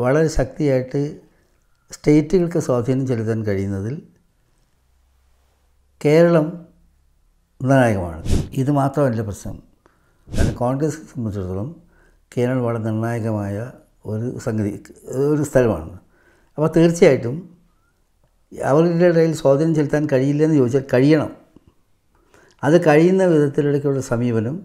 വളരെ ശക്തിയായിട്ട് സ്റ്റേറ്റുകൾക്ക് സ്വാധീനം ചെലുത്താൻ കഴിയുന്നതിൽ കേരളം നിർണായകമാണ്. ഇത് മാത്രമല്ല പ്രശ്നം. കാരണം കോൺഗ്രസിനെ സംബന്ധിച്ചിടത്തോളം കേരളം വളരെ നിർണായകമായ ഒരു സംഗതി ഒരു സ്ഥലമാണ്. അപ്പോൾ തീർച്ചയായിട്ടും അവരുടെ ഇടയിൽ സ്വാധീനം ചെലുത്താൻ കഴിയില്ലെന്ന് ചോദിച്ചാൽ കഴിയണം. അത് കഴിയുന്ന വിധത്തിലേക്കുള്ള സമീപനം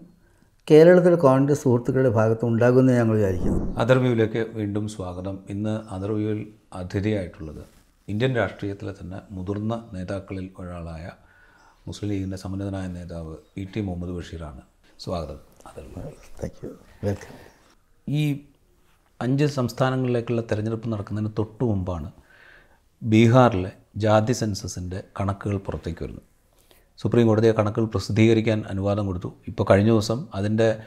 കേരളത്തിലെ കോൺഗ്രസ് സുഹൃത്തുക്കളുടെ ഭാഗത്ത് ഉണ്ടാകുമെന്ന് ഞങ്ങൾ വിചാരിക്കുന്നു. അതർവ്യൂവിലേക്ക് വീണ്ടും സ്വാഗതം. ഇന്ന് അതർവ്യൂവിൽ അതിഥിയായിട്ടുള്ളത് ഇന്ത്യൻ രാഷ്ട്രീയത്തിലെ തന്നെ മുതിർന്ന നേതാക്കളിൽ ഒരാളായ മുസ്ലിം ലീഗിന്റെ സമന്നതനായ നേതാവ് ഇ ടി മുഹമ്മദ് ബഷീറാണ്. സ്വാഗതം. അതർവ്യൂ താങ്ക് യു വെൽക്കം ഈ അഞ്ച് സംസ്ഥാനങ്ങളിലേക്കുള്ള തിരഞ്ഞെടുപ്പ് നടക്കുന്നതിന് തൊട്ടു മുമ്പാണ് ബീഹാറിലെ ജാതി സെൻസസിന്റെ കണക്കുകൾ പുറത്തേക്ക് വരുന്നത്. സുപ്രീം കോടതിയെ കണക്കുകൾ പ്രസിദ്ധീകരിക്കാൻ അനുവാദം കൊടുത്തു. ഇപ്പോൾ കഴിഞ്ഞ ദിവസം അതിന്റെ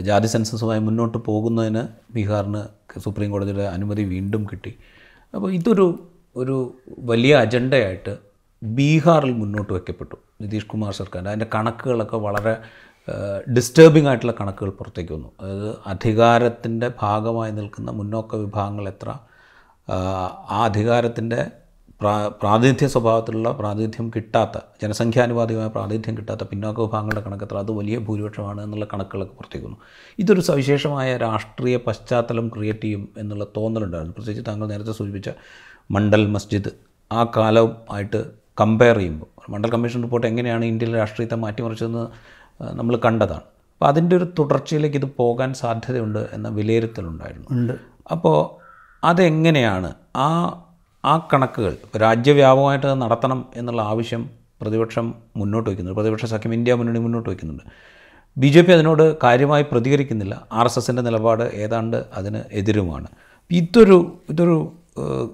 ജാതി സെൻസസുമായി മുന്നോട്ട് പോകുന്നതിന് ബീഹാറിന് സുപ്രീം കോടതിയുടെ അനുമതി വീണ്ടും കിട്ടി. അപ്പോൾ ഇതൊരു ഒരു വലിയ അജണ്ടയായിട്ട് ബീഹാറിൽ മുന്നോട്ട് വയ്ക്കപ്പെട്ടു നിതീഷ് കുമാർ സർക്കാർ. അതിന്റെ കണക്കുകളൊക്കെ വളരെ ഡിസ്റ്റർബിംഗ് ആയിട്ടുള്ള കണക്കുകൾ പുറത്തേക്ക് വന്നു. അതായത് അധികാരത്തിന്റെ ഭാഗമായി നിൽക്കുന്ന മുന്നോക്ക വിഭാഗങ്ങൾ എത്ര? ആ അധികാരത്തിന്റെ പ്രാ പ്രാതിനിധ്യ സ്വഭാവത്തിലുള്ള പ്രാതിനിധ്യം കിട്ടാത്ത ജനസംഖ്യാനുപാതികമായ പ്രാതിനിധ്യം കിട്ടാത്ത പിന്നോക്ക വിഭാഗങ്ങളുടെ കണക്കെത്ര അത് വലിയ ഭൂരിപക്ഷമാണ് എന്നുള്ള കണക്കുകളൊക്കെ പുറത്തേക്കുന്നു. ഇതൊരു സവിശേഷമായ രാഷ്ട്രീയ പശ്ചാത്തലം ക്രിയേറ്റ് ചെയ്യും എന്നുള്ള തോന്നലുണ്ടായിരുന്നു. പ്രത്യേകിച്ച് താങ്കൾ നേരത്തെ സൂചിപ്പിച്ച മണ്ഡൽ മസ്ജിദ് ആ കാലവും ആയിട്ട് കമ്പയർ ചെയ്യുമ്പോൾ. മണ്ഡൽ കമ്മീഷൻ റിപ്പോർട്ട് എങ്ങനെയാണ് ഇന്ത്യയിലെ രാഷ്ട്രീയത്തെ മാറ്റിമറിച്ചതെന്ന് നമ്മൾ കണ്ടതാണ്. അപ്പോൾ അതിന്റെ ഒരു തുടർച്ചയിലേക്ക് ഇത് പോകാൻ സാധ്യതയുണ്ട് എന്ന വിലയിരുത്തലുണ്ടായിരുന്നു. ഉണ്ട്. അപ്പോൾ അതെങ്ങനെയാണ് ആ ആ കണക്കുകൾ രാജ്യവ്യാപകമായിട്ട് നടത്തണം എന്നുള്ള ആവശ്യം പ്രതിപക്ഷം മുന്നോട്ട് വയ്ക്കുന്നുണ്ട്. പ്രതിപക്ഷ സഖ്യം ഇന്ത്യ മുന്നണി മുന്നോട്ട് വയ്ക്കുന്നുണ്ട്. ബി ജെ പി അതിനോട് കാര്യമായി പ്രതികരിക്കുന്നില്ല. ആർ എസ് എസിന്റെ നിലപാട് ഏതാണ്ട് അതിന് എതിരുമാണ്. ഇതൊരു ഇതൊരു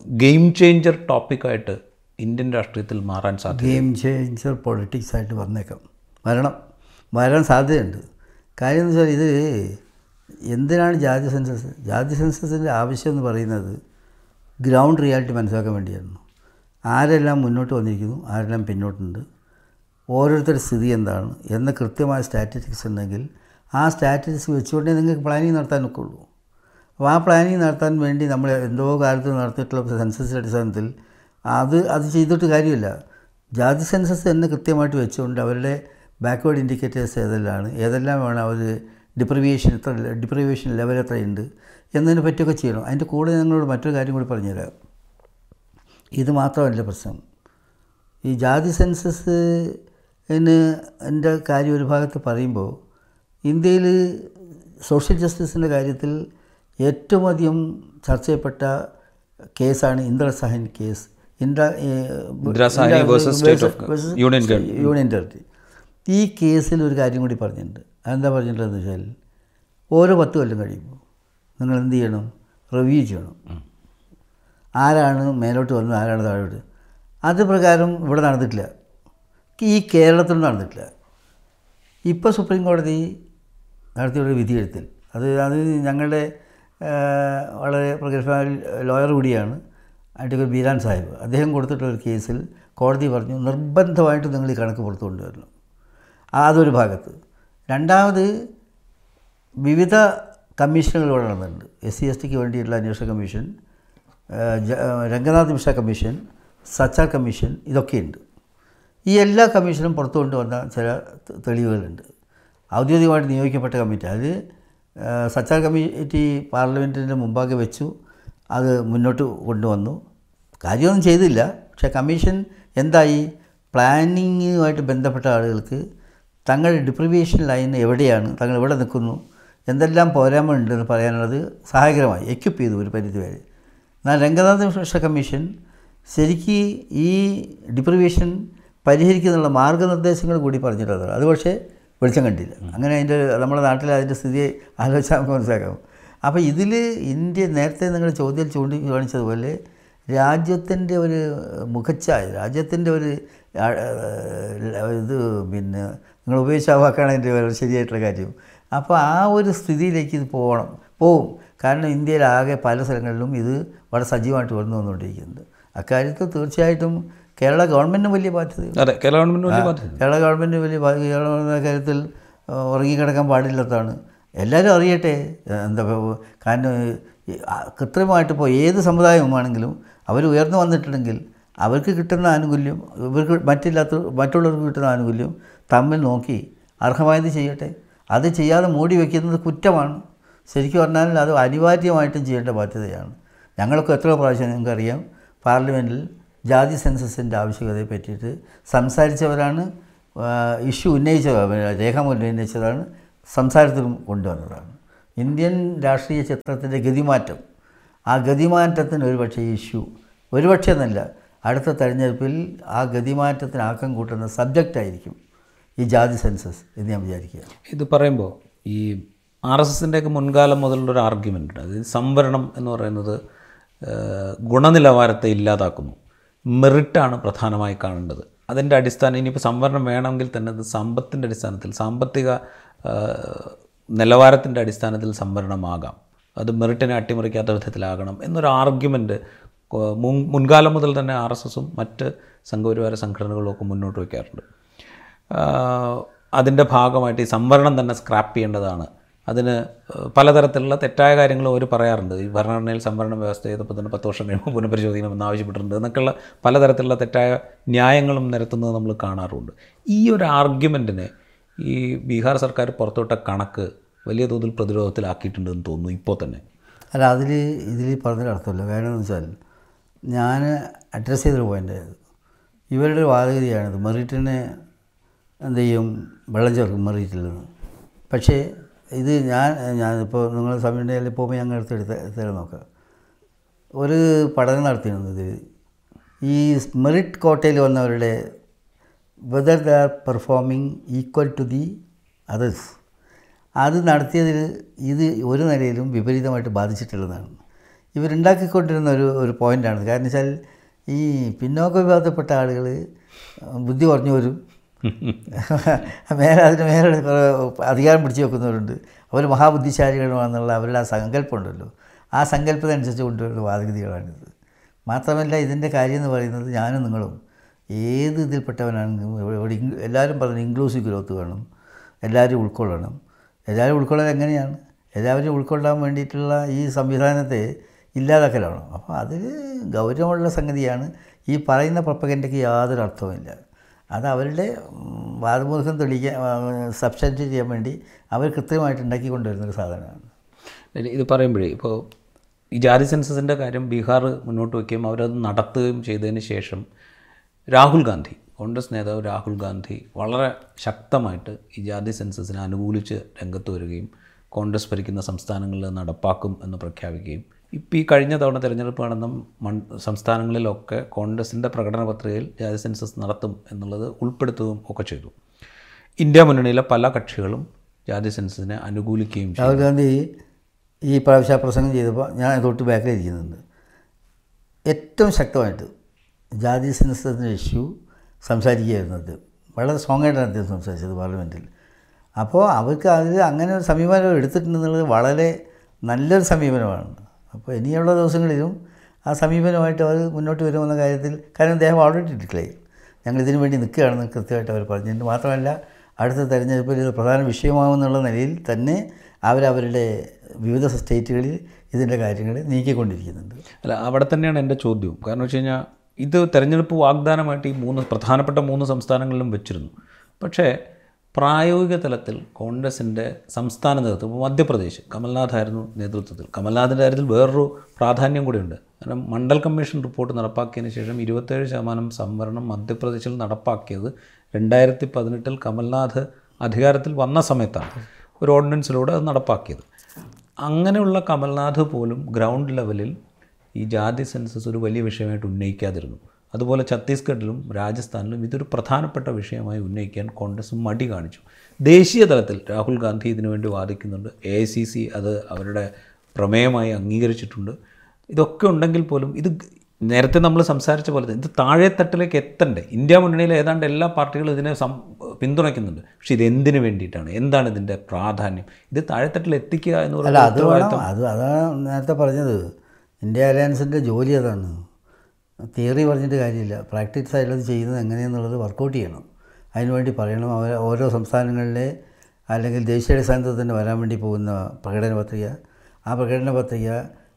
ഗെയിം ചേഞ്ചർ ടോപ്പിക്കായിട്ട് ഇന്ത്യൻ രാഷ്ട്രീയത്തിൽ മാറാൻ സാധ്യത ഗെയിം ചേഞ്ചർ പൊളിറ്റിക്സ് ആയിട്ട് വന്നേക്കാം. വരണം. വരാൻ സാധ്യതയുണ്ട്. കാര്യം എന്ന് വെച്ചാൽ ഇത് എന്തിനാണ് ജാതി സെൻസസ്? ജാതി സെൻസസിന്റെ ആവശ്യം എന്ന് പറയുന്നത് ഗ്രൗണ്ട് റിയാലിറ്റി മനസ്സിലാക്കാൻ വേണ്ടിയായിരുന്നു. ആരെല്ലാം മുന്നോട്ട് വന്നിരിക്കുന്നു ആരെല്ലാം പിന്നോട്ടുണ്ട് ഓരോരുത്തരുടെ സ്ഥിതി എന്താണ് എന്ന കൃത്യമായ സ്റ്റാറ്റിസ്റ്റിക്സ് ഉണ്ടെങ്കിൽ ആ സ്റ്റാറ്റിസ്റ്റിക്സ് വെച്ചുകൊണ്ടേ നിങ്ങൾക്ക് പ്ലാനിങ് നടത്താൻ ഒക്കുള്ളൂ അപ്പോൾ ആ പ്ലാനിങ് നടത്താൻ വേണ്ടി നമ്മൾ എന്തോ കാലത്ത് നടത്തിയിട്ടുള്ള സെൻസസിന്റെ അടിസ്ഥാനത്തിൽ അത് അത് ചെയ്തിട്ട് കാര്യമില്ല. ജാതി സെൻസസ് തന്നെ കൃത്യമായിട്ട് വെച്ചുകൊണ്ട് അവരുടെ ബാക്ക്വേർഡ് ഇൻഡിക്കേറ്റേഴ്സ് ഏതെല്ലാമാണ് ഏതെല്ലാം വേണം അവർ ഡിപ്രിവിയേഷൻ എത്ര ഡിപ്രിവിയേഷൻ ലെവൽ എത്രയുണ്ട് എന്നതിനെ പറ്റിയൊക്കെ ചെയ്യണം. അതിന്റെ കൂടെ ഞങ്ങളോട് മറ്റൊരു കാര്യം കൂടി പറഞ്ഞുതരാം. ഇത് മാത്രമല്ല പ്രശ്നം. ഈ ജാതി സെൻസസ് എന്ന് എന്റെ കാര്യം ഒരു ഭാഗത്ത് പറയുമ്പോൾ ഇന്ത്യയിൽ സോഷ്യൽ ജസ്റ്റിസിന്റെ കാര്യത്തിൽ ഏറ്റവും അധികം ചർച്ച ചെയ്യപ്പെട്ട കേസാണ് Indra Sawhney case. Indra union territory ഈ കേസിൽ ഒരു കാര്യം കൂടി പറഞ്ഞിട്ടുണ്ട്. അതെന്താ പറഞ്ഞിട്ടുള്ളതെന്ന് വെച്ചാൽ ഓരോ പത്ത് കൊല്ലം കഴിയുമ്പോൾ നിങ്ങൾ എന്ത് ചെയ്യണം? റിവ്യൂ ചെയ്യണം. ആരാണ് മേലോട്ട് വന്നത്? ആരാണ് താഴോട്ട്? അത് പ്രകാരം ഇവിടെ നടന്നിട്ടില്ല. ഈ കേരളത്തിൽ നടന്നിട്ടില്ല. ഇപ്പോൾ സുപ്രീം കോടതി നടത്തിയൊരു വിധിയെഴുത്തിൽ അത് അത് ഞങ്ങളുടെ വളരെ പ്രഗത്ഭമായ ലോയർ കൂടിയാണ് അഡ്വക്കേറ്റ് ബീരാൻ സാഹിബ്. അദ്ദേഹം കൊടുത്തിട്ടുള്ള ഒരു കേസിൽ കോടതി പറഞ്ഞു നിർബന്ധമായിട്ട് നിങ്ങൾ ഈ കണക്ക് പുറത്തു കൊണ്ടുവരണം. അതൊരു ഭാഗത്ത്. രണ്ടാമത് വിവിധ കമ്മീഷനുകൾ ഇവിടെ നടന്നിട്ടുണ്ട് എസ് സി എസ് ടിക്ക് വേണ്ടിയിട്ടുള്ള അന്വേഷണ commission Ranganath Mishra commission Sachar commission ഇതൊക്കെയുണ്ട്. ഈ എല്ലാ കമ്മീഷനും പുറത്തു കൊണ്ടുവന്ന ചില തെളിവുകളുണ്ട്. ഔദ്യോഗികമായിട്ട് നിയോഗിക്കപ്പെട്ട കമ്മിറ്റി അത് സച്ചാർ കമ്മിറ്റി പാർലമെന്റിന്റെ മുമ്പാകെ വെച്ചു അത് മുന്നോട്ട് കൊണ്ടുവന്നു. കാര്യമൊന്നും ചെയ്തില്ല. പക്ഷേ കമ്മീഷൻ എന്തായി? പ്ലാനിങ്ങുമായിട്ട് ബന്ധപ്പെട്ട ആളുകൾക്ക് തങ്ങളുടെ ഡിപ്രിവിയേഷൻ ലൈൻ എവിടെയാണ്? തങ്ങൾ എവിടെ നിൽക്കുന്നു? എന്തെല്ലാം പോരായ്മ ഉണ്ടെന്ന് പറയാനുള്ളത് സഹായകരമായി എക്യുപ്പ് ചെയ്തു ഒരു പരിധിവരെ എന്നാൽ രംഗനാഥ മിശ്ര കമ്മീഷൻ ശരിക്ക് ഈ ഡിപ്രിവേഷൻ പരിഹരിക്കുന്നുള്ള മാർഗനിർദ്ദേശങ്ങൾ കൂടി പറഞ്ഞിട്ടുള്ളതാണ് അത് പക്ഷേ വെളിച്ചം കണ്ടില്ല. അങ്ങനെ അതിന്റെ നമ്മുടെ നാട്ടിൽ അതിന്റെ സ്ഥിതിയെ ആലോചിച്ചാൽ നമുക്ക് മനസ്സിലാക്കാം. അപ്പോൾ ഇതിൽ ഇന്ത്യ നേരത്തെ നിങ്ങൾ ചോദ്യം ചൂണ്ടി കാണിച്ചതുപോലെ രാജ്യത്തിന്റെ ഒരു മുഖച്ചായ രാജ്യത്തിന്റെ ഒരു ഇത് പിന്നെ നിങ്ങൾ ഉപയോഗിച്ച ആ വാക്കാണ് അതിന്റെ ശരിയായിട്ടുള്ള കാര്യം. അപ്പോൾ ആ ഒരു സ്ഥിതിയിലേക്ക് ഇത് പോകണം. പോവും. കാരണം ഇന്ത്യയിലാകെ പല സ്ഥലങ്ങളിലും ഇത് വളരെ സജീവമായിട്ട് വളർന്നു വന്നുകൊണ്ടിരിക്കുന്നത് അക്കാര്യത്തിൽ തീർച്ചയായിട്ടും കേരള ഗവൺമെന്റിന് വലിയ ബാധ്യതയുണ്ട് അതെ കേരള ഗവൺമെന്റ് വലിയ ബാധ്യത. കേരള ഗവൺമെന്റ് വലിയ കേരള കാര്യത്തിൽ ഉറങ്ങിക്കിടക്കാൻ പാടില്ലാത്തതാണ്. എല്ലാവരും അറിയട്ടെ എന്താ കാരണം കൃത്രിമമായിട്ട് ഇപ്പോൾ ഏത് സമുദായമാണെങ്കിലും അവർ ഉയർന്നു വന്നിട്ടുണ്ടെങ്കിൽ അവർക്ക് കിട്ടുന്ന ആനുകൂല്യം ഇവർക്ക് മറ്റില്ലാത്ത മറ്റുള്ളവർക്ക് കിട്ടുന്ന ആനുകൂല്യം തമ്മിൽ നോക്കി അർഹമായത് ചെയ്യട്ടെ. അത് ചെയ്യാതെ മൂടി വയ്ക്കുന്നത് കുറ്റമാണ്. ശരിക്കും പറഞ്ഞാൽ അത് അനിവാര്യമായിട്ടും ചെയ്യേണ്ട ബാധ്യതയാണ്. ഞങ്ങൾക്ക് എത്ര പ്രാവശ്യം നിങ്ങൾക്കറിയാം പാർലമെന്റിൽ ജാതി സെൻസസിന്റെ ആവശ്യകതയെ പറ്റിയിട്ട് സംസാരിച്ചവരാണ് ഇഷ്യൂ ഉന്നയിച്ച രേഖാമൂലം ഉന്നയിച്ചതാണ് സംസാരത്തിലും കൊണ്ടുവന്നതാണ് ഇന്ത്യൻ രാഷ്ട്രീയ ചിത്രത്തിന്റെ ഗതിമാറ്റം ആ ഗതിമാറ്റത്തിന് ഒരുപക്ഷെ ഇഷ്യൂ ഒരുപക്ഷെ എന്നല്ല അടുത്ത തെരഞ്ഞെടുപ്പിൽ ആ ഗതിമാറ്റത്തിന് ആക്കം കൂട്ടുന്ന സബ്ജക്റ്റായിരിക്കും. ഈ ജാതി സെൻസസ് എന്ന് ഞാൻ വിചാരിക്കുക. ഇത് പറയുമ്പോൾ ഈ ആർ എസ് എസിന്റെയൊക്കെ മുൻകാലം മുതലുള്ളൊരു ആർഗ്യുമെന്റ് ഉണ്ട്. അതായത് സംവരണം എന്ന് പറയുന്നത് ഗുണനിലവാരത്തെ ഇല്ലാതാക്കുന്നു. മെറിറ്റാണ് പ്രധാനമായി കാണേണ്ടത്. അതിന്റെ അടിസ്ഥാനം ഇനിയിപ്പോൾ സംവരണം വേണമെങ്കിൽ തന്നെ അത് സമ്പത്തിന്റെ അടിസ്ഥാനത്തിൽ സാമ്പത്തിക നിലവാരത്തിന്റെ അടിസ്ഥാനത്തിൽ സംവരണമാകാം. അത് മെറിറ്റിനെ അട്ടിമറിക്കാത്ത വിധത്തിലാകണം എന്നൊരു ആർഗ്യുമെന്റ് മുൻ മുൻകാലം മുതൽ തന്നെ ആർ എസ് എസും മറ്റ് സംഘപരിവാര സംഘടനകളും ഒക്കെ മുന്നോട്ട് വയ്ക്കാറുണ്ട്. അതിന്റെ ഭാഗമായിട്ട് ഈ സംവരണം തന്നെ സ്ക്രാപ്പ് ചെയ്യേണ്ടതാണ്. അതിന് പലതരത്തിലുള്ള തെറ്റായ കാര്യങ്ങളും അവർ പറയാറുണ്ട്. ഈ ഭരണഘടനയിൽ സംവരണ വ്യവസ്ഥ ചെയ്തപ്പോൾ തന്നെ പത്ത് വർഷം കഴിയുമ്പോൾ പുനഃപരിശോധിക്കണമെന്ന് ആവശ്യപ്പെട്ടിട്ടുണ്ട് എന്നൊക്കെയുള്ള പലതരത്തിലുള്ള തെറ്റായ ന്യായങ്ങളും നിരത്തുന്നത് നമ്മൾ കാണാറുണ്ട്. ഈ ഒരു ആർഗ്യുമെന്റിനെ ഈ ബീഹാർ സർക്കാർ പുറത്തോട്ട കണക്ക് വലിയ തോതിൽ പ്രതിരോധത്തിലാക്കിയിട്ടുണ്ടെന്ന് തോന്നുന്നു ഇപ്പോൾ തന്നെ. അല്ല അതിൽ ഇതിൽ പറഞ്ഞൊരു അർത്ഥമില്ല. കാരണം എന്ന് വെച്ചാൽ ഞാൻ അഡ്രസ്സ് ചെയ്തൊരു പോയിന്റ് ഇവരുടെ വാദഗതിയാണിത്. മെറിറ്റിനെ എന്ത് ചെയ്യും? വെള്ളം ചേർക്കും മെറിറ്റിൽ പക്ഷേ ഇത് ഞാൻ ഞാനിപ്പോൾ നിങ്ങൾ സമയത്തിൽ പോകുമ്പോൾ ഞങ്ങൾ എടുത്ത് എടുത്ത് നോക്കാം. ഒരു പഠനം നടത്തിയിരുന്നു ഇത്. ഈ മെറിറ്റ് കോട്ടയിൽ വന്നവരുടെ whether they are performing equal to the others അത് നടത്തിയതിൽ ഇത് ഒരു നിലയിലും വിപരീതമായിട്ട് ബാധിച്ചിട്ടുള്ളതാണ്. ഇവരുണ്ടാക്കിക്കൊണ്ടിരുന്ന ഒരു ഒരു പോയിന്റാണ് കാരണം വെച്ചാൽ ഈ പിന്നോക്ക വിഭാഗത്തിൽപ്പെട്ട ആളുകൾ ബുദ്ധി കുറഞ്ഞവരും മേലെ അതിന് മേലെ അധികാരം പിടിച്ചു വെക്കുന്നവരുണ്ട്. അവർ മഹാബുദ്ധിശാലികളുമാണെന്നുള്ള അവരുടെ ആ സങ്കല്പമുണ്ടല്ലോ. ആ സങ്കല്പത്തിനനുസരിച്ച് കൊണ്ടുവരുന്ന വാദഗതികളാണിത്. മാത്രമല്ല ഇതിന്റെ കാര്യം എന്ന് പറയുന്നത് ഞാനും നിങ്ങളും ഏത് ഇതിൽപ്പെട്ടവനാണെങ്കിലും ഇവിടെ എല്ലാവരും പറഞ്ഞു ഇൻക്ലൂസീവ് ഗ്രോത്ത് വേണം. എല്ലാവരും ഉൾക്കൊള്ളണം. എല്ലാവരും ഉൾക്കൊള്ളാൻ എങ്ങനെയാണ്? എല്ലാവരും ഉൾക്കൊള്ളാൻ വേണ്ടിയിട്ടുള്ള ഈ സംവിധാനത്തെ ഇല്ലാതാക്കലാണ്? അപ്പോൾ അതിൽ ഗൗരവമുള്ള സംഗതിയാണ്. ഈ പറയുന്ന പ്രപ്പകന്റെക്ക് യാതൊരു അർത്ഥവുമില്ല അത് അവരുടെ വാദമുഖം തെളിയിക്കാൻ സബ്സ്റ്റാന്റ് ചെയ്യാൻ വേണ്ടി അവർ കൃത്യമായിട്ട് ഉണ്ടാക്കി കൊണ്ടുവരുന്നൊരു സാധനമാണ്. ഇത് പറയുമ്പോഴേ ഇപ്പോൾ ഈ ജാതി സെൻസസിന്റെ കാര്യം ബീഹാർ മുന്നോട്ട് വയ്ക്കുകയും അവരത് നടത്തുകയും ചെയ്തതിന് ശേഷം രാഹുൽ ഗാന്ധി കോൺഗ്രസ് നേതാവ് രാഹുൽ ഗാന്ധി വളരെ ശക്തമായിട്ട് ഈ ജാതി സെൻസസിനെ അനുകൂലിച്ച് രംഗത്ത് വരികയും കോൺഗ്രസ് ഭരിക്കുന്ന സംസ്ഥാനങ്ങളിൽ നടപ്പാക്കും എന്ന് പ്രഖ്യാപിക്കുകയും ഇപ്പോൾ ഈ കഴിഞ്ഞ തവണ തിരഞ്ഞെടുപ്പ് നടന്ന മൺ സംസ്ഥാനങ്ങളിലൊക്കെ കോൺഗ്രസിന്റെ പ്രകടന പത്രികയിൽ ജാതി സെൻസസ് നടത്തും എന്നുള്ളത് ഉൾപ്പെടുത്തുകയും ഒക്കെ ചെയ്തു. ഇന്ത്യ മുന്നണിയിലെ പല കക്ഷികളും ജാതി സെൻസസിനെ അനുകൂലിക്കുകയും രാഹുൽ ഗാന്ധി ഈ പ്രാവശ്യ പ്രസംഗം ചെയ്തപ്പോൾ ഞാൻ തൊട്ട് ബാക്കിലിരിക്കുന്നുണ്ട് ഏറ്റവും ശക്തമായിട്ട് ജാതി സെൻസസിന്റെ ഇഷ്യൂ സംസാരിക്കുകയായിരുന്നത്. വളരെ സ്ട്രോങ് ആയിട്ടാണ് അദ്ദേഹം സംസാരിച്ചത് പാർലമെന്റിൽ. അപ്പോൾ അവർക്ക് അതിൽ അങ്ങനെ ഒരു സമീപനം എടുത്തിട്ടുണ്ടെന്നുള്ളത് വളരെ നല്ലൊരു സമീപനമാണ്. അപ്പോൾ ഇനിയുള്ള ദിവസങ്ങളിലും ആ സമീപനമായിട്ട് അവർ മുന്നോട്ട് വരുമെന്ന കാര്യത്തിൽ കാരണം അദ്ദേഹം ഓൾറെഡി ഡിക്ലെയർ ഞങ്ങൾ ഇതിനു വേണ്ടി നിൽക്കുകയാണെന്ന് കൃത്യമായിട്ട് അവർ പറഞ്ഞിട്ടുണ്ട് മാത്രമല്ല അടുത്ത തെരഞ്ഞെടുപ്പിൽ ഇത് പ്രധാന വിഷയമാവുമെന്നുള്ള നിലയിൽ തന്നെ അവരവരുടെ വിവിധ സ്റ്റേറ്റുകളിൽ ഇതിന്റെ കാര്യങ്ങൾ നീക്കിക്കൊണ്ടിരിക്കുന്നുണ്ട്. അല്ല അവിടെ തന്നെയാണ് എന്റെ ചോദ്യം കാരണം വെച്ച് കഴിഞ്ഞാൽ ഇത് തെരഞ്ഞെടുപ്പ് വാഗ്ദാനമായിട്ട് ഈ മൂന്ന് പ്രധാനപ്പെട്ട മൂന്ന് സംസ്ഥാനങ്ങളിലും വെച്ചിരുന്നു. പക്ഷേ പ്രായോഗിക തലത്തിൽ കോൺഗ്രസിന്റെ സംസ്ഥാന നേതൃത്വം മധ്യപ്രദേശ് കമൽനാഥ് ആയിരുന്നു നേതൃത്വത്തിൽ. കമൽനാഥിന്റെ കാര്യത്തിൽ വേറൊരു പ്രാധാന്യം കൂടിയുണ്ട്. കാരണം മണ്ഡൽ കമ്മീഷൻ റിപ്പോർട്ട് നടപ്പാക്കിയതിന് ശേഷം ഇരുപത്തേഴ് ശതമാനം സംവരണം മധ്യപ്രദേശിൽ നടപ്പാക്കിയത് രണ്ടായിരത്തി പതിനെട്ടിൽ കമൽനാഥ് അധികാരത്തിൽ വന്ന സമയത്താണ്. ഒരു ഓർഡിനൻസിലൂടെ അത് നടപ്പാക്കിയത്. അങ്ങനെയുള്ള കമൽനാഥ് പോലും ഗ്രൗണ്ട് ലെവലിൽ ഈ ജാതി സെൻസസ് ഒരു വലിയ വിഷയമായിട്ട് ഉന്നയിക്കാതിരുന്നു. അതുപോലെ ഛത്തീസ്ഗഡിലും രാജസ്ഥാനിലും ഇതൊരു പ്രധാനപ്പെട്ട വിഷയമായി ഉന്നയിക്കാൻ കോൺഗ്രസ് മടി കാണിച്ചു. ദേശീയ തലത്തിൽ രാഹുൽ ഗാന്ധി ഇതിനുവേണ്ടി വാദിക്കുന്നുണ്ട്. എ ഐ സി സി അത് അവരുടെ പ്രമേയമായി അംഗീകരിച്ചിട്ടുണ്ട്. ഇതൊക്കെ ഉണ്ടെങ്കിൽ പോലും ഇത് നേരത്തെ നമ്മൾ സംസാരിച്ച പോലെ ഇത് താഴെത്തട്ടിലേക്ക് എത്തണ്ടേ? ഇന്ത്യ മുന്നണിയിൽ ഏതാണ്ട് എല്ലാ പാർട്ടികളും ഇതിനെ സം പിന്തുണയ്ക്കുന്നുണ്ട്. പക്ഷേ ഇത് എന്തിനു വേണ്ടിയിട്ടാണ്? എന്താണ് ഇതിന്റെ പ്രാധാന്യം? ഇത് താഴെത്തട്ടിൽ എത്തിക്കുക എന്ന് പറഞ്ഞാൽ പറയുന്നത് അത് അത് അതാണ് നേരത്തെ പറഞ്ഞത്. ഇന്ത്യ അലയൻസിന്റെ ജോലി അതാണ്. തിയറി പറഞ്ഞിട്ട് കാര്യമില്ല. പ്രാക്ടീസ് ആയിട്ടുള്ളത് ചെയ്യുന്നത് എങ്ങനെയെന്നുള്ളത് വർക്കൗട്ട് ചെയ്യണം. അതിനുവേണ്ടി പറയണം. അവർ ഓരോ സംസ്ഥാനങ്ങളിലെ അല്ലെങ്കിൽ ദേശീയാടിസ്ഥാനത്തിൽ തന്നെ വരാൻ വേണ്ടി പോകുന്ന പ്രകടന പത്രിക. ആ പ്രകടന പത്രിക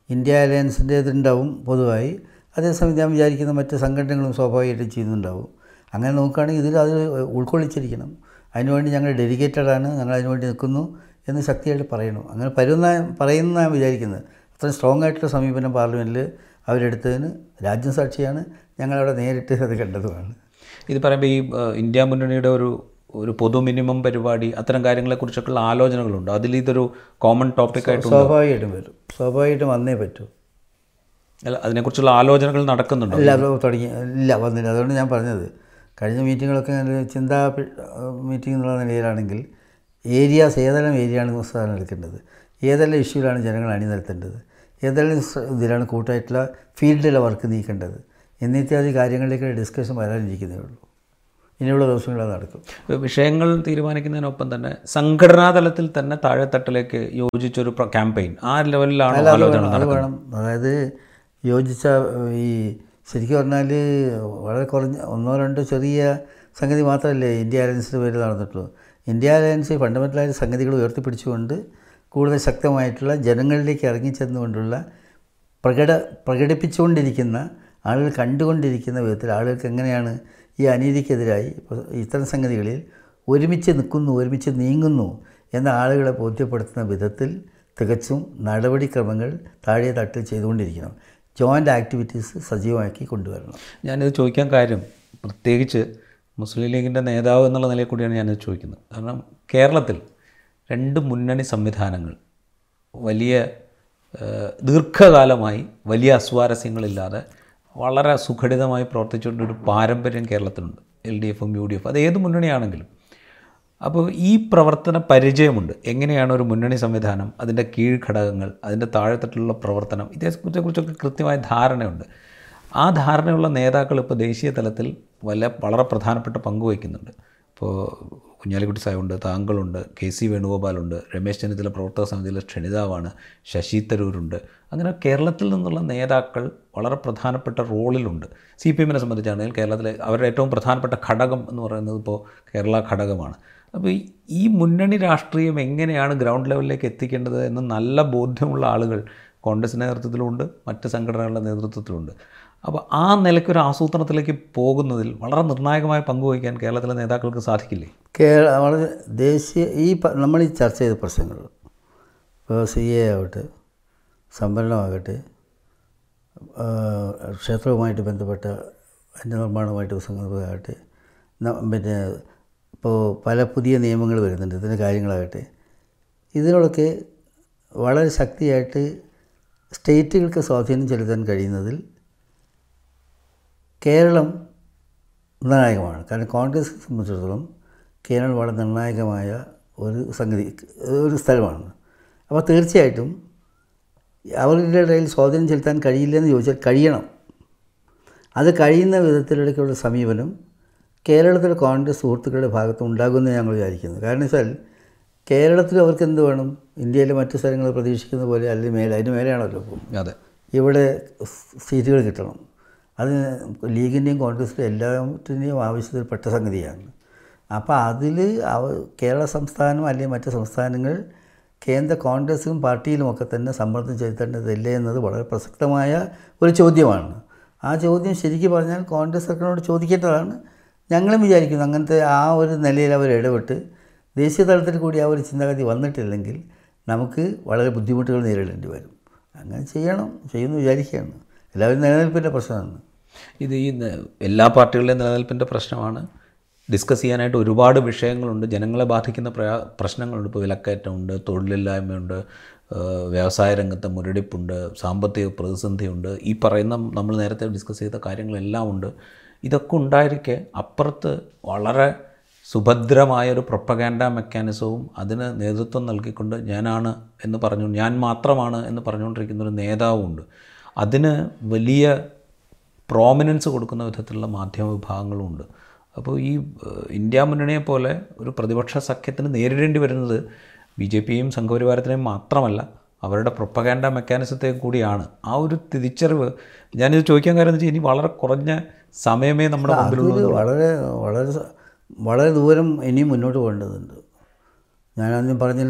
ഇന്ത്യ അലയൻസിന്റെ ഇതുണ്ടാവും പൊതുവായി. അതേസമയം ഞാൻ വിചാരിക്കുന്ന മറ്റ് സംഘടനകളും സ്വാഭാവികമായിട്ടും ചെയ്യുന്നുണ്ടാവും. അങ്ങനെ നോക്കുകയാണെങ്കിൽ ഇതിൽ അത് ഉൾക്കൊള്ളിച്ചിരിക്കണം. അതിനുവേണ്ടി ഞങ്ങൾ ഡെഡിക്കേറ്റഡാണ് ഞങ്ങൾ അതിനുവേണ്ടി നിൽക്കുന്നു എന്ന് ശക്തിയായിട്ട് പറയണം. അങ്ങനെ പരുന്ന പറയുന്ന ഞാൻ വിചാരിക്കുന്നത്. അത്രയും സ്ട്രോങ് ആയിട്ടുള്ള സമീപനം പാർലമെന്റിൽ അവരെടുത്തതിന് രാജ്യം സാക്ഷിയാണ് ഞങ്ങളവിടെ നേരിട്ട് അത് കണ്ടതുമാണ്. ഇത് പറയുമ്പോൾ ഈ ഇന്ത്യ മുന്നണിയുടെ ഒരു ഒരു പൊതു മിനിമം പരിപാടി അത്തരം കാര്യങ്ങളെക്കുറിച്ചൊക്കെയുള്ള ആലോചനകളുണ്ട്? അതിൽ ഇതൊരു കോമൺ ടോപ്പിക്കായിട്ട് സ്വാഭാവികമായിട്ടും വരും. സ്വാഭാവികമായിട്ടും വന്നേ പറ്റൂ. അല്ല അതിനെക്കുറിച്ചുള്ള ആലോചനകൾ നടക്കുന്നുണ്ടോ? ഇല്ല അത് തുടങ്ങി ഇല്ല വന്നില്ല. അതുകൊണ്ട് ഞാൻ പറഞ്ഞത് കഴിഞ്ഞ മീറ്റിങ്ങുകളൊക്കെ ഞാൻ ചിന്താ മീറ്റിംഗ് എന്നുള്ള നിലയിലാണെങ്കിൽ ഏരിയാസ് ഏതെല്ലാം ഏരിയയാണ് സാധനം എടുക്കേണ്ടത്. ഏതെല്ലാം ഇഷ്യൂലാണ് ജനങ്ങൾ അണിനിരത്തേണ്ടത്? ഏതെല്ലാം ഇതിലാണ് കൂട്ടായിട്ടുള്ള ഫീൽഡിലെ വർക്ക് നീക്കേണ്ടത്? എന്നിത്യാദി കാര്യങ്ങളിലേക്ക് ഡിസ്കഷൻ വരാനിരിക്കുന്നേ ഉള്ളൂ. ഇനിയുള്ള ദിവസങ്ങളത് അത് നടക്കും. വിഷയങ്ങൾ തീരുമാനിക്കുന്നതിനൊപ്പം തന്നെ സംഘടനാ തലത്തിൽ തന്നെ താഴെത്തട്ടിലേക്ക് യോജിച്ചൊരു ക്യാമ്പയിൻ. ആ ലെവലിലാണ് അത് വേണം. അതായത് യോജിച്ച ഈ ശരിക്കും പറഞ്ഞാൽ വളരെ കുറഞ്ഞ ഒന്നോ രണ്ടോ ചെറിയ സംഗതി മാത്രമല്ലേ ഇന്ത്യ അലയൻസിന്റെ പേരിൽ നടന്നിട്ടുള്ളൂ. ഇന്ത്യ അലയൻസ് ഫണ്ടമെന്റലായ സംഗതികൾ ഉയർത്തിപ്പിടിച്ചുകൊണ്ട് കൂടുതൽ ശക്തമായിട്ടുള്ള ജനങ്ങളിലേക്ക് ഇറങ്ങിച്ചെന്നുകൊണ്ടുള്ള പ്രകട പ്രകടിപ്പിച്ചുകൊണ്ടിരിക്കുന്ന ആളുകൾ കണ്ടുകൊണ്ടിരിക്കുന്ന വിധത്തിൽ ആളുകൾക്ക് എങ്ങനെയാണ് ഈ അനീതിക്കെതിരായി ഇത്തരം സംഗതികളിൽ ഒരുമിച്ച് നിൽക്കുന്നു ഒരുമിച്ച് നീങ്ങുന്നു എന്ന ആളുകളെ ബോധ്യപ്പെടുത്തുന്ന വിധത്തിൽ തികച്ചും നടപടിക്രമങ്ങൾ താഴെ തട്ടിൽ ചെയ്തുകൊണ്ടിരിക്കണം ജോയിന്റ് ആക്ടിവിറ്റീസ് സജീവമാക്കി കൊണ്ടുവരണം. ഞാനിത് ചോദിക്കാൻ കാര്യം പ്രത്യേകിച്ച് മുസ്ലിം ലീഗിന്റെ നേതാവ് എന്നുള്ള നിലയിൽ കൂടിയാണ് ഞാനിത് ചോദിക്കുന്നത്. കാരണം കേരളത്തിൽ രണ്ട് മുന്നണി സംവിധാനങ്ങൾ. വലിയ ദീർഘകാലമായി വലിയ അസ്വാരസ്യങ്ങളില്ലാതെ വളരെ സുഘടിതമായി പ്രവർത്തിച്ചുകൊണ്ടൊരു പാരമ്പര്യം കേരളത്തിലുണ്ട്. എൽ ഡി എഫും യു ഡി എഫും അത് ഏത് മുന്നണിയാണെങ്കിലും. അപ്പോൾ ഈ പ്രവർത്തന പരിചയമുണ്ട്. എങ്ങനെയാണ് ഒരു മുന്നണി സംവിധാനം അതിന്റെ കീഴ്ഘടകങ്ങൾ അതിന്റെ താഴെത്തട്ടിലുള്ള പ്രവർത്തനം ഇതേക്കുറിച്ചൊക്കെ കൃത്യമായ ധാരണയുണ്ട്. ആ ധാരണയുള്ള നേതാക്കൾ ഇപ്പോൾ ദേശീയ തലത്തിൽ വല്ല വളരെ പ്രധാനപ്പെട്ട പങ്ക് വഹിക്കുന്നുണ്ട്. ഇപ്പോൾ കുഞ്ഞാലിക്കുട്ടി സാഹിബുണ്ട് താങ്കളുണ്ട് കെ സി വേണുഗോപാലുണ്ട് രമേശ് ചെന്നിത്തല പ്രവർത്തക സമിതിയിലെ ക്ഷണിതാവാണ് ശശി തരൂരുണ്ട്. അങ്ങനെ കേരളത്തിൽ നിന്നുള്ള നേതാക്കൾ വളരെ പ്രധാനപ്പെട്ട റോളിലുണ്ട്. സി പി എമ്മിനെ സംബന്ധിച്ചാണെങ്കിൽ കേരളത്തിലെ അവരുടെ ഏറ്റവും പ്രധാനപ്പെട്ട ഘടകം എന്ന് പറയുന്നത് ഇപ്പോൾ കേരള ഘടകമാണ്. അപ്പോൾ ഈ- മുന്നണി രാഷ്ട്രീയം എങ്ങനെയാണ് ഗ്രൗണ്ട് ലെവലിലേക്ക് എത്തിക്കേണ്ടത് എന്ന് നല്ല ബോധ്യമുള്ള ആളുകൾ കോൺഗ്രസിന്റെ നേതൃത്വത്തിലുമുണ്ട് മറ്റ് സംഘടനകളുടെ നേതൃത്വത്തിലുണ്ട്. അപ്പോൾ ആ നിലയ്ക്കൊരു ആസൂത്രണത്തിലേക്ക് പോകുന്നതിൽ വളരെ നിർണായകമായ പങ്കുവഹിക്കാൻ കേരളത്തിലെ നേതാക്കൾക്ക് സാധിക്കില്ലേ? കേരള വളരെ ദേശീയ ഈ നമ്മൾ ഈ ചർച്ച ചെയ്ത പ്രശ്നങ്ങൾ ഇപ്പോൾ സി എ ആവട്ടെ സംവരണമാകട്ടെ ക്ഷേത്രവുമായിട്ട് ബന്ധപ്പെട്ട അതിന്റെ നിർമ്മാണവുമായിട്ട് സംബന്ധമാകട്ടെ പിന്നെ ഇപ്പോൾ പല പുതിയ നിയമങ്ങൾ വരുന്നുണ്ട് ഇതിന്റെ കാര്യങ്ങളാകട്ടെ ഇതിനോടൊക്കെ വളരെ ശക്തിയായിട്ട് സ്റ്റേറ്റുകൾക്ക് സ്വാധീനം ചെലുത്താൻ കഴിയുന്നതിൽ കേരളം നിർണായകമാണ്. കാരണം കോൺഗ്രസ് സംബന്ധിച്ചിടത്തോളം കേരളം വളരെ നിർണായകമായ ഒരു സംഗതി ഒരു സ്ഥലമാണ്. അപ്പോൾ തീർച്ചയായിട്ടും അവരുടെ ഇടയിൽ സ്വാധീനം ചെലുത്താൻ കഴിയില്ലെന്ന് ചോദിച്ചാൽ കഴിയണം. അത് കഴിയുന്ന വിധത്തിലേക്കുള്ള സമീപനം കേരളത്തിലെ കോൺഗ്രസ് സുഹൃത്തുക്കളുടെ ഭാഗത്ത് ഉണ്ടാകുമെന്ന് ഞങ്ങൾ വിചാരിക്കുന്നു. കാരണം വെച്ചാൽ കേരളത്തിൽ അവർക്ക് എന്ത് വേണം? ഇന്ത്യയിലെ മറ്റു സ്ഥലങ്ങൾ പ്രതീക്ഷിക്കുന്ന പോലെ അല്ലെങ്കിൽ മേലെ അതിന് മേലെയാണല്ലോ അതെ. ഇവിടെ സീറ്റുകൾ കിട്ടണം. അത് ലീഗിന്റെയും കോൺഗ്രസിന്റെയും എല്ലാത്തിന്റെയും ആവശ്യത്തിൽപ്പെട്ട സംഗതിയാണ്. അപ്പോൾ അതിൽ കേരള സംസ്ഥാനം അല്ലെങ്കിൽ മറ്റ് സംസ്ഥാനങ്ങൾ കേന്ദ്ര കോൺഗ്രസും പാർട്ടിയിലും ഒക്കെ തന്നെ സമ്മർദ്ദം ചെലുത്തേണ്ടതില്ലേ എന്നത് വളരെ പ്രസക്തമായ ഒരു ചോദ്യമാണ്. ആ ചോദ്യം ശരിക്കും പറഞ്ഞാൽ കോൺഗ്രസ് സർക്കാരിനോട് ചോദിക്കേണ്ടതാണ്. ഞങ്ങളും വിചാരിക്കുന്നു അങ്ങനത്തെ ആ ഒരു നിലയിൽ അവർ ഇടപെട്ട് ദേശീയ തലത്തിൽ കൂടി ആ ഒരു ചിന്താഗതി വന്നിട്ടില്ലെങ്കിൽ നമുക്ക് വളരെ ബുദ്ധിമുട്ടുകൾ നേരിടേണ്ടി വരും. അങ്ങനെ ചെയ്യണം ചെയ്യുമെന്ന് വിചാരിക്കുകയാണ്. എല്ലാവരും നിലനിൽപ്പിന്റെ പ്രശ്നമാണ്. ഇത് ഈ എല്ലാ പാർട്ടികളുടെയും നിലനിൽപ്പിന്റെ പ്രശ്നമാണ്. ഡിസ്കസ് ചെയ്യാനായിട്ട് ഒരുപാട് വിഷയങ്ങളുണ്ട്. ജനങ്ങളെ ബാധിക്കുന്ന പ്രശ്നങ്ങളുണ്ട്. ഇപ്പോൾ വിലക്കയറ്റമുണ്ട് തൊഴിലില്ലായ്മയുണ്ട് വ്യവസായ രംഗത്തെ മുരടിപ്പുണ്ട് സാമ്പത്തിക പ്രതിസന്ധിയുണ്ട്. ഈ പറയുന്ന നമ്മൾ നേരത്തെ ഡിസ്കസ് ചെയ്ത കാര്യങ്ങളെല്ലാം ഉണ്ട്. ഇതൊക്കെ ഉണ്ടായിരിക്കെ അപ്പുറത്ത് വളരെ സുഭദ്രമായ ഒരു പ്രൊപ്പഗാൻഡ മെക്കാനിസവും അതിന് നേതൃത്വം നൽകിക്കൊണ്ട് ഞാനാണ് എന്ന് പറഞ്ഞു ഞാൻ മാത്രമാണ് എന്ന് പറഞ്ഞുകൊണ്ടിരിക്കുന്ന ഒരു നേതാവുമുണ്ട്. അതിന് വലിയ പ്രോമിനൻസ് കൊടുക്കുന്ന വിധത്തിലുള്ള മാധ്യമ വിഭാഗങ്ങളുമുണ്ട് അപ്പോൾ ഈ ഇന്ത്യ മുന്നണിയെ പോലെ ഒരു പ്രതിപക്ഷ സഖ്യത്തിന് നേരിടേണ്ടി വരുന്നത് ബി ജെ പിയും സംഘപരിവാരത്തിനെയും മാത്രമല്ല അവരുടെ പ്രൊപ്പഗാൻഡ മെക്കാനിസത്തെ കൂടിയാണ്. ആ ഒരു തിരിച്ചറിവ് ഞാനിത് ചോദിക്കാൻ കാര്യം വെച്ചാൽ ഇനി വളരെ കുറഞ്ഞ സമയമേ നമ്മുടെ മുമ്പിലുള്ളൂ വളരെ വളരെ വളരെ ദൂരം ഇനിയും മുന്നോട്ട് പോകേണ്ടതുണ്ട്. ഞാൻ ആദ്യം പറഞ്ഞ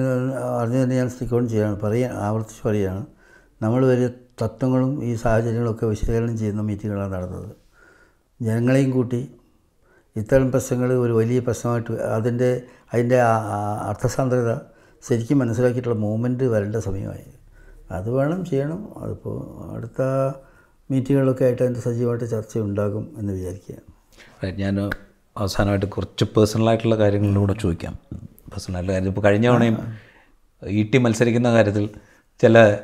അറിഞ്ഞു തന്നെ ഞാൻ സ്റ്റിക്ക് ഓൺ ചെയ്യാണ് പറയാൻ ആവർത്തിച്ച് പറയുകയാണ്. നമ്മൾ വലിയ തത്വങ്ങളും ഈ സാഹചര്യങ്ങളൊക്കെ വിശകലനം ചെയ്യുന്ന മീറ്റിങ്ങുകളാണ് നടന്നത്. ജനങ്ങളെയും കൂട്ടി ഇത്തരം പ്രശ്നങ്ങൾ ഒരു വലിയ പ്രശ്നമായിട്ട് അതിന്റെ അതിന്റെ അർത്ഥസാന്ദ്രത ശരിക്കും മനസ്സിലാക്കിയിട്ടുള്ള മൂവ്മെന്റ് വരേണ്ട സമയമായി. അത് വേണം ചെയ്യണം. അതിപ്പോൾ അടുത്ത മീറ്റിങ്ങുകളൊക്കെ ആയിട്ട് അതിന്റെ സജീവമായിട്ട് ചർച്ച ഉണ്ടാകും എന്ന് വിചാരിക്കുക. ഞാൻ അവസാനമായിട്ട് കുറച്ച് പേഴ്സണലായിട്ടുള്ള കാര്യങ്ങളിലൂടെ ചോദിക്കാം. പേഴ്സണലായിട്ടുള്ള കാര്യം. ഇപ്പോൾ കഴിഞ്ഞ തവണയും ഇ ടി മത്സരിക്കുന്ന കാര്യത്തിൽ ചില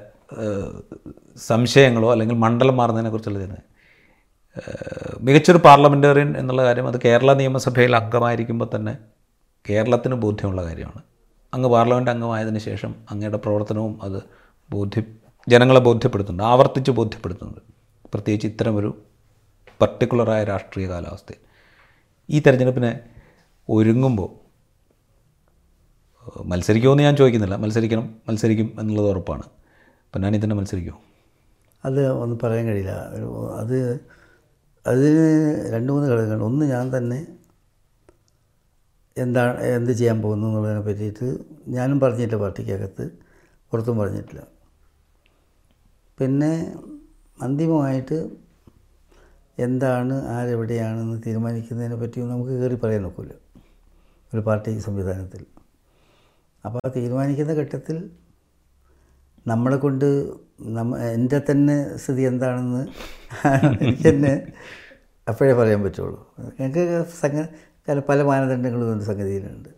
സംശയങ്ങളോ അല്ലെങ്കിൽ മണ്ഡലം മാറുന്നതിനെക്കുറിച്ചുള്ള ചിന്ത മികച്ചൊരു പാർലമെന്റേറിയൻ എന്നുള്ള കാര്യം അത് കേരള നിയമസഭയിൽ അംഗമായിരിക്കുമ്പോൾ തന്നെ കേരളത്തിന് ബോധ്യമുള്ള കാര്യമാണ്. അങ്ങ് പാർലമെന്റ് അംഗമായതിനു ശേഷം അങ്ങയുടെ പ്രവർത്തനവും അത് ബോധ്യ ജനങ്ങളെ ബോധ്യപ്പെടുത്തുന്നുണ്ട് ആവർത്തിച്ച് ബോധ്യപ്പെടുത്തുന്നുണ്ട്. പ്രത്യേകിച്ച് ഇത്തരമൊരു പർട്ടിക്കുലറായ രാഷ്ട്രീയ കാലാവസ്ഥയിൽ. ഈ തെരഞ്ഞെടുപ്പിനെ ഒരുങ്ങുമ്പോൾ മത്സരിക്കുമോ എന്ന് ഞാൻ ചോദിക്കുന്നില്ല. മത്സരിക്കണം മത്സരിക്കും എന്നുള്ളത് ഉറപ്പാണ്. ഞാൻ ഇതിനെ മത്സരിക്കുമോ? അത് ഒന്നും പറയാൻ കഴിയില്ല. അത് അതിന് രണ്ട് മൂന്ന് ഘടകങ്ങൾ. ഒന്ന് ഞാൻ തന്നെ എന്താണ് എന്ത് ചെയ്യാൻ പോകുന്നു എന്നുള്ളതിനെ പറ്റിയിട്ട് ഞാനും പറഞ്ഞിട്ടില്ല പാർട്ടിക്കകത്ത്. പുറത്തും പറഞ്ഞിട്ടില്ല. പിന്നെ അന്തിമമായിട്ട് എന്താണ് ആരെവിടെയാണെന്ന് തീരുമാനിക്കുന്നതിനെ പറ്റിയും നമുക്ക് കയറി പറയാൻ ഒക്കില്ല. ഒരു പാർട്ടി സംവിധാനത്തിൽ. അപ്പോൾ ആ തീരുമാനിക്കുന്ന ഘട്ടത്തിൽ നമ്മളെ കൊണ്ട് നമ്മ എന്റെ തന്നെ സ്ഥിതി എന്താണെന്ന് എനിക്ക് തന്നെ അപ്പോഴേ പറയാൻ പറ്റുള്ളൂ. ഞങ്ങൾക്ക് സംഗ പല മാനദണ്ഡങ്ങളും ഉണ്ട് സംഗതിയിലുണ്ട്.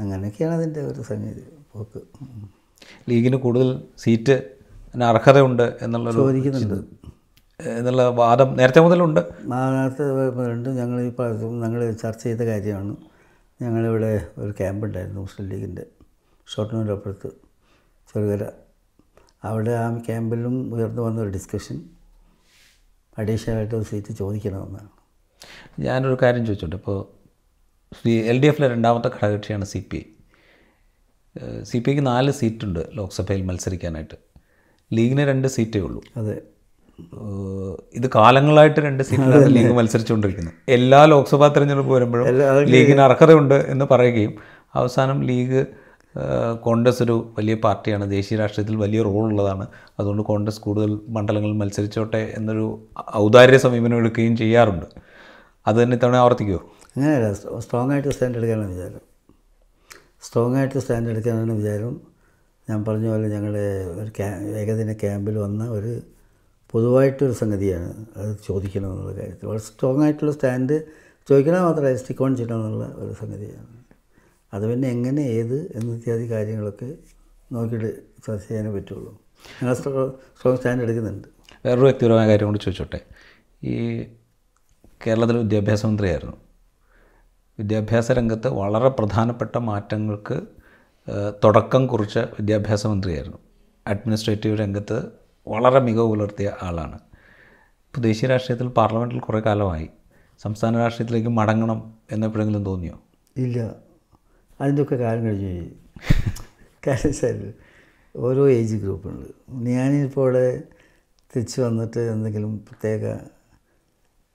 അങ്ങനെയൊക്കെയാണ് അതിന്റെ ഒരു സംഗതി പോക്ക്. ലീഗിന് കൂടുതൽ സീറ്റ് അർഹതയുണ്ട് എന്നുള്ള ചോദിക്കുന്നുണ്ട്. എന്നുള്ള വാദം നേരത്തെ മുതലുണ്ട്. നേരത്തെ ഉണ്ട് ഞങ്ങൾ ഈ ഞങ്ങൾ ചർച്ച ചെയ്ത കാര്യമാണ്. ഞങ്ങളിവിടെ ഒരു ക്യാമ്പ് ഉണ്ടായിരുന്നു മുസ്ലിം ലീഗിന്റെ. ഷോർട്ട്നൂരിന്റെ ചെറുകര അവിടെ ആ ക്യാമ്പിലും ഉയർന്നു വന്ന ഒരു ഡിസ്കഷൻ അഡീഷണലായിട്ട് ഒരു സീറ്റ് ചോദിക്കണമെന്നാണ്. ഞാനൊരു കാര്യം ചോദിച്ചോട്ടെ ഇപ്പോൾ എൽ ഡി എഫിലെ രണ്ടാമത്തെ ഘടകകക്ഷിയാണ് C P I. C P ഐക്ക് നാല് സീറ്റുണ്ട് ലോക്സഭയിൽ മത്സരിക്കാനായിട്ട്. ലീഗിന് രണ്ട് സീറ്റേ ഉള്ളൂ. അതെ. ഇത് കാലങ്ങളായിട്ട് രണ്ട് സീറ്റിലാണ് ലീഗ് മത്സരിച്ചുകൊണ്ടിരിക്കുന്നത്. എല്ലാ ലോക്സഭാ തെരഞ്ഞെടുപ്പ് വരുമ്പോഴും ലീഗിന് അർഹതയുണ്ട് എന്ന് പറയുകയും അവസാനം ലീഗ് കോൺഗ്രസ് ഒരു വലിയ പാർട്ടിയാണ് ദേശീയ രാഷ്ട്രീയത്തിൽ വലിയ റോൾ ഉള്ളതാണ് അതുകൊണ്ട് കോൺഗ്രസ് കൂടുതൽ മണ്ഡലങ്ങളിൽ മത്സരിച്ചോട്ടെ എന്നൊരു ഔദാര്യ സമീപനം എടുക്കുകയും ചെയ്യാറുണ്ട്. അത് തന്നെ ഇത്തവണ ആവർത്തിക്കുമോ അങ്ങനെയല്ല സ്ട്രോങ് ആയിട്ട് സ്റ്റാൻഡ് എടുക്കാനാണ് വിചാരം. സ്ട്രോങ് ആയിട്ട് സ്റ്റാൻഡ് എടുക്കാനാണ് വിചാരം. ഞാൻ പറഞ്ഞ പോലെ ഞങ്ങളുടെ ഒരു ക്യാ ഏകദിന ക്യാമ്പിൽ വന്ന ഒരു പൊതുവായിട്ടൊരു സംഗതിയാണ് അത് ചോദിക്കണം എന്നുള്ള കാര്യത്തിൽ. വളരെ സ്ട്രോങ് ആയിട്ടുള്ള സ്റ്റാൻഡ് ചോദിക്കണം മാത്രമല്ല സ്റ്റിക്ക് ഓൺ ഒരു സംഗതിയാണ്. അത് പിന്നെ എങ്ങനെ ഏത് എന്നിത്യാദി കാര്യങ്ങളൊക്കെ നോക്കിയിട്ട് ചർച്ച ചെയ്യാനേ പറ്റുള്ളൂ. ഞങ്ങൾ സ്ട്രോങ് സ്റ്റാൻഡ് എടുക്കുന്നുണ്ട്. വേറൊരു വ്യക്തിപരമായ കാര്യം കൂടി ചോദിച്ചോട്ടെ? ഈ കേരളത്തിലെ വിദ്യാഭ്യാസ മന്ത്രിയായിരുന്നു. വിദ്യാഭ്യാസ രംഗത്ത് വളരെ പ്രധാനപ്പെട്ട മാറ്റങ്ങൾക്ക് തുടക്കം കുറിച്ച വിദ്യാഭ്യാസ മന്ത്രിയായിരുന്നു. അഡ്മിനിസ്ട്രേറ്റീവ് രംഗത്ത് വളരെ മികവ് പുലർത്തിയ ആളാണ്. ഇപ്പോൾ ദേശീയ രാഷ്ട്രീയത്തിൽ പാർലമെന്റിൽ കുറേ കാലമായി. സംസ്ഥാന രാഷ്ട്രീയത്തിലേക്ക് മടങ്ങണം എന്നെപ്പോഴെങ്കിലും തോന്നിയോ? ഇല്ല. അതിന്റെ ഒക്കെ കാലം കഴിഞ്ഞു കഴിഞ്ഞു. കാരണം വെച്ചാൽ ഓരോ ഏജ് ഗ്രൂപ്പുണ്ട് ഞാനിപ്പോൾ അവിടെ തിരിച്ചു വന്നിട്ട് എന്തെങ്കിലും പ്രത്യേക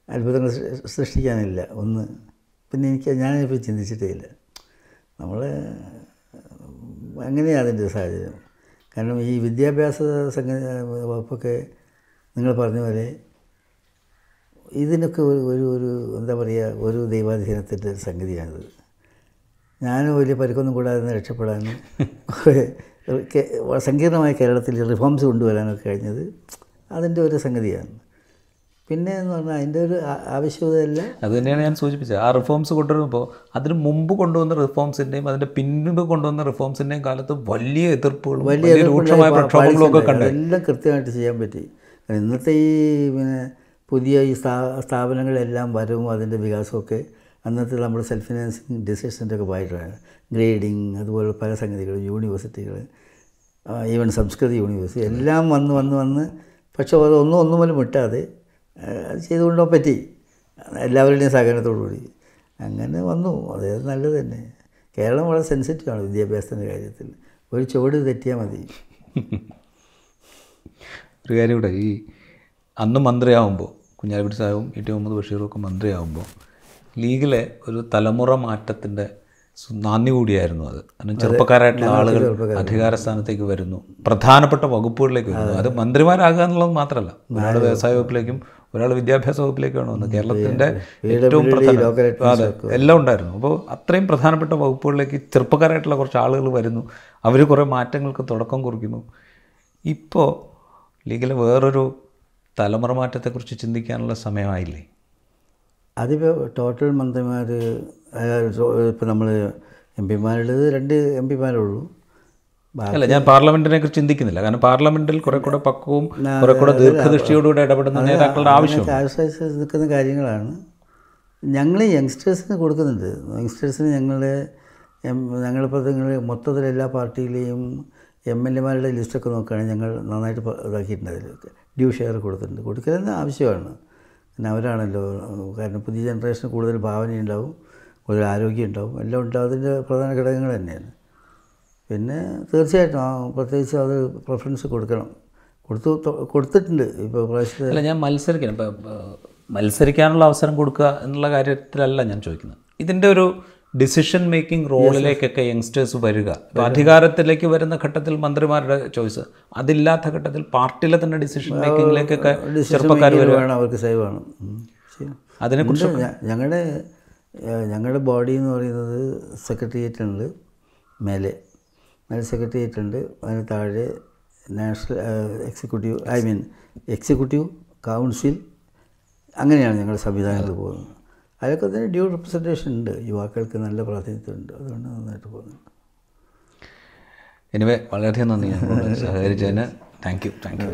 അത്ഭുതങ്ങൾ സൃഷ്ടിക്കാനില്ല. ഒന്ന് പിന്നെ എനിക്ക് ഞാനിപ്പോൾ ചിന്തിച്ചിട്ടേ ഇല്ല. നമ്മൾ അങ്ങനെയാണ് അതിന്റെ സാഹചര്യം. കാരണം ഈ വിദ്യാഭ്യാസ സംഘ വകുപ്പൊക്കെ നിങ്ങൾ പറഞ്ഞ പോലെ ഇതിനൊക്കെ ഒരു ഒരു എന്താ പറയുക ഒരു ദൈവാധീനത്തിന്റെ സംഗതിയാണിത്. ഞാനും വലിയ പരിക്കൊന്നും കൂടാതെ രക്ഷപ്പെടാനും കുറേ സങ്കീർണമായ കേരളത്തിൽ റിഫോംസ് കൊണ്ടുവരാനൊക്കെ കഴിഞ്ഞത് അതിന്റെ ഒരു സംഗതിയാണ്. പിന്നെ എന്ന് പറഞ്ഞാൽ അതിന്റെ ഒരു ആവശ്യകതയല്ല. അത് തന്നെയാണ് ഞാൻ സൂചിപ്പിച്ചത്. ആ റിഫോംസ് കൊണ്ടുവരുമ്പോൾ അതിന് മുമ്പ് കൊണ്ടുവന്ന റിഫോംസിന്റെയും അതിന്റെ പിന്നീട് കൊണ്ടുവന്ന റിഫോംസിന്റെയും കാലത്ത് വലിയ എതിർപ്പുകളും വലിയ രൂക്ഷമായ പ്രക്ഷോഭങ്ങളും ഒക്കെ കണ്ടു. എല്ലാം കൃത്യമായിട്ട് ചെയ്യാൻ പറ്റി. ഇന്നത്തെ ഈ പിന്നെ പുതിയ ഈ സ്ഥാ സ്ഥാപനങ്ങളെല്ലാം വരവും അതിന്റെ വികാസമൊക്കെ അന്നത്തെ നമ്മൾ സെൽഫ് ഫിനാൻസിങ് ഡിസിഷന്റെ ഒക്കെ ഭാഗമായിട്ടാണ് ഗ്രേഡിങ് അതുപോലെ പല സംഗതികൾ യൂണിവേഴ്സിറ്റികൾ ഈവൻ സംസ്കൃത യൂണിവേഴ്സിറ്റി എല്ലാം വന്ന് വന്ന് വന്ന് പക്ഷെ അതൊന്നും ഒന്നും പോലും വിട്ടാതെ അത് ചെയ്തുകൊണ്ടോ പറ്റി. എല്ലാവരുടെയും സഹകരണത്തോടു കൂടി അങ്ങനെ വന്നു. അത് നല്ലത് തന്നെ. കേരളം വളരെ സെൻസിറ്റീവാണ് വിദ്യാഭ്യാസത്തിന്റെ കാര്യത്തിൽ. ഒരു ചുവട് തെറ്റിയാൽ മതി. ഒരു കാര്യം കൂടെ ഈ അന്ന് മന്ത്രിയാവുമ്പോൾ കുഞ്ഞാലിക്കുട്ടി സാഹിബും ഏറ്റവും മുഹമ്മദ് ബഷീറും ഒക്കെ മന്ത്രിയാവുമ്പോൾ ലീഗിലെ ഒരു തലമുറ മാറ്റത്തിന്റെ നാന്ദി കൂടിയായിരുന്നു അത്. കാരണം ചെറുപ്പക്കാരായിട്ടുള്ള ആളുകൾ അധികാര സ്ഥാനത്തേക്ക് വരുന്നു. പ്രധാനപ്പെട്ട വകുപ്പുകളിലേക്ക് വരുന്നു. അത്. മന്ത്രിമാരാകുക എന്നുള്ളത് മാത്രമല്ല. ഒരാൾ വ്യവസായ വകുപ്പിലേക്കും ഒരാൾ വിദ്യാഭ്യാസ വകുപ്പിലേക്കാണ് വന്നത്. കേരളത്തിന്റെ ഏറ്റവും പ്രധാന അതെ എല്ലാം ഉണ്ടായിരുന്നു. അപ്പോൾ അത്രയും പ്രധാനപ്പെട്ട വകുപ്പുകളിലേക്ക് ചെറുപ്പക്കാരായിട്ടുള്ള കുറച്ച് ആളുകൾ വരുന്നു. അവർ കുറേ മാറ്റങ്ങൾക്ക് തുടക്കം കുറിക്കുന്നു. ഇപ്പോൾ ലീഗിലെ വേറൊരു തലമുറ മാറ്റത്തെക്കുറിച്ച് ചിന്തിക്കാനുള്ള സമയമായില്ലേ? അതിപ്പോൾ ടോട്ടൽ മന്ത്രിമാർ ഇപ്പോൾ നമ്മൾ എം പിമാരുള്ളത് രണ്ട് എം പിമാരുള്ളൂ അല്ല ഞാൻ പാർലമെന്റിനെ കുറിച്ച് ചിന്തിക്കുന്നില്ല. കാരണം പാർലമെന്റിൽ കുറെ കൂടെ പക്വവും കുറെ കൂടെ ദീർഘദൃഷ്ടിയോടുകൂടെ ഇടപെടുന്ന നേതാക്കളുടെ ആവശ്യം ആശ്രയിച്ച് നിൽക്കുന്ന കാര്യങ്ങളാണ്. ഞങ്ങൾ യങ്സ്റ്റേഴ്സിന് കൊടുക്കുന്നുണ്ട്. യങ്സ്റ്റേഴ്സിന് ഞങ്ങളുടെ ഞങ്ങളിപ്പോൾ നിങ്ങൾ മൊത്തത്തിൽ എല്ലാ പാർട്ടിയിലെയും എം എൽ എമാരുടെ ലിസ്റ്റൊക്കെ നോക്കുകയാണെങ്കിൽ ഞങ്ങൾ നന്നായിട്ട് ഇതാക്കിയിട്ടുണ്ട് അതിൽ ഡ്യൂ ഷെയർ കൊടുത്തിട്ടുണ്ട്. കൊടുക്കലെന്ന് ആവശ്യമാണ്. പിന്നെ അവരാണല്ലോ കാരണം പുതിയ ജനറേഷന് കൂടുതൽ ഭാവനയുണ്ടാവും കൂടുതൽ ആരോഗ്യം ഉണ്ടാവും എല്ലാം ഉണ്ടാവും അതിന്റെ പ്രധാന ഘടകങ്ങൾ തന്നെയാണ്. പിന്നെ തീർച്ചയായിട്ടും പ്രത്യേകിച്ച് അത് പ്രിഫറൻസ് കൊടുക്കണം. കൊടുത്തു കൊടുത്തിട്ടുണ്ട്. ഇപ്പോൾ പ്രാവശ്യത്തെ അല്ല ഞാൻ മത്സരിക്കണം. ഇപ്പം മത്സരിക്കാനുള്ള അവസരം കൊടുക്കുക എന്നുള്ള കാര്യത്തിലല്ല ഞാൻ ചോദിക്കുന്നത്. ഇതിന്റെ ഒരു ഡിസിഷൻ മേക്കിംഗ് റോളിലേക്കൊക്കെ യങ്സ്റ്റേഴ്സ് വരിക. അധികാരത്തിലേക്ക് വരുന്ന ഘട്ടത്തിൽ മന്ത്രിമാരുടെ ചോയ്സ്. അതില്ലാത്ത ഘട്ടത്തിൽ പാർട്ടിയിലെ തന്നെ ഡിസിഷൻ മേക്കിങ്ങിലേക്കൊക്കെ ചെറുപ്പക്കാർ വരുവാണ് അവർക്ക് സേവ് വേണം. ഉം. ശരി. അതിനെക്കുറിച്ച് ഞങ്ങളുടെ ഞങ്ങളുടെ ബോഡി എന്ന് പറയുന്നത് സെക്രട്ടേറിയറ്റ് ഉണ്ട് മേലെ. മേലെ സെക്രട്ടേറിയറ്റ് ഉണ്ട് അതിന് താഴെ national executive I mean executive council അങ്ങനെയാണ് ഞങ്ങളുടെ സംവിധാനങ്ങൾ പോകുന്നത്. അതിലൊക്കെ തന്നെ ഡ്യൂ റെപ്രസെന്റേഷൻ ഉണ്ട്. യുവാക്കൾക്ക് നല്ല പ്രാതിനിധ്യമുണ്ട്. അതുകൊണ്ട് നന്നായിട്ട് പോകുന്നു. എനിവേ വളരെയധികം നന്ദി. സഹകരിച്ചതിന് താങ്ക് യു താങ്ക് യു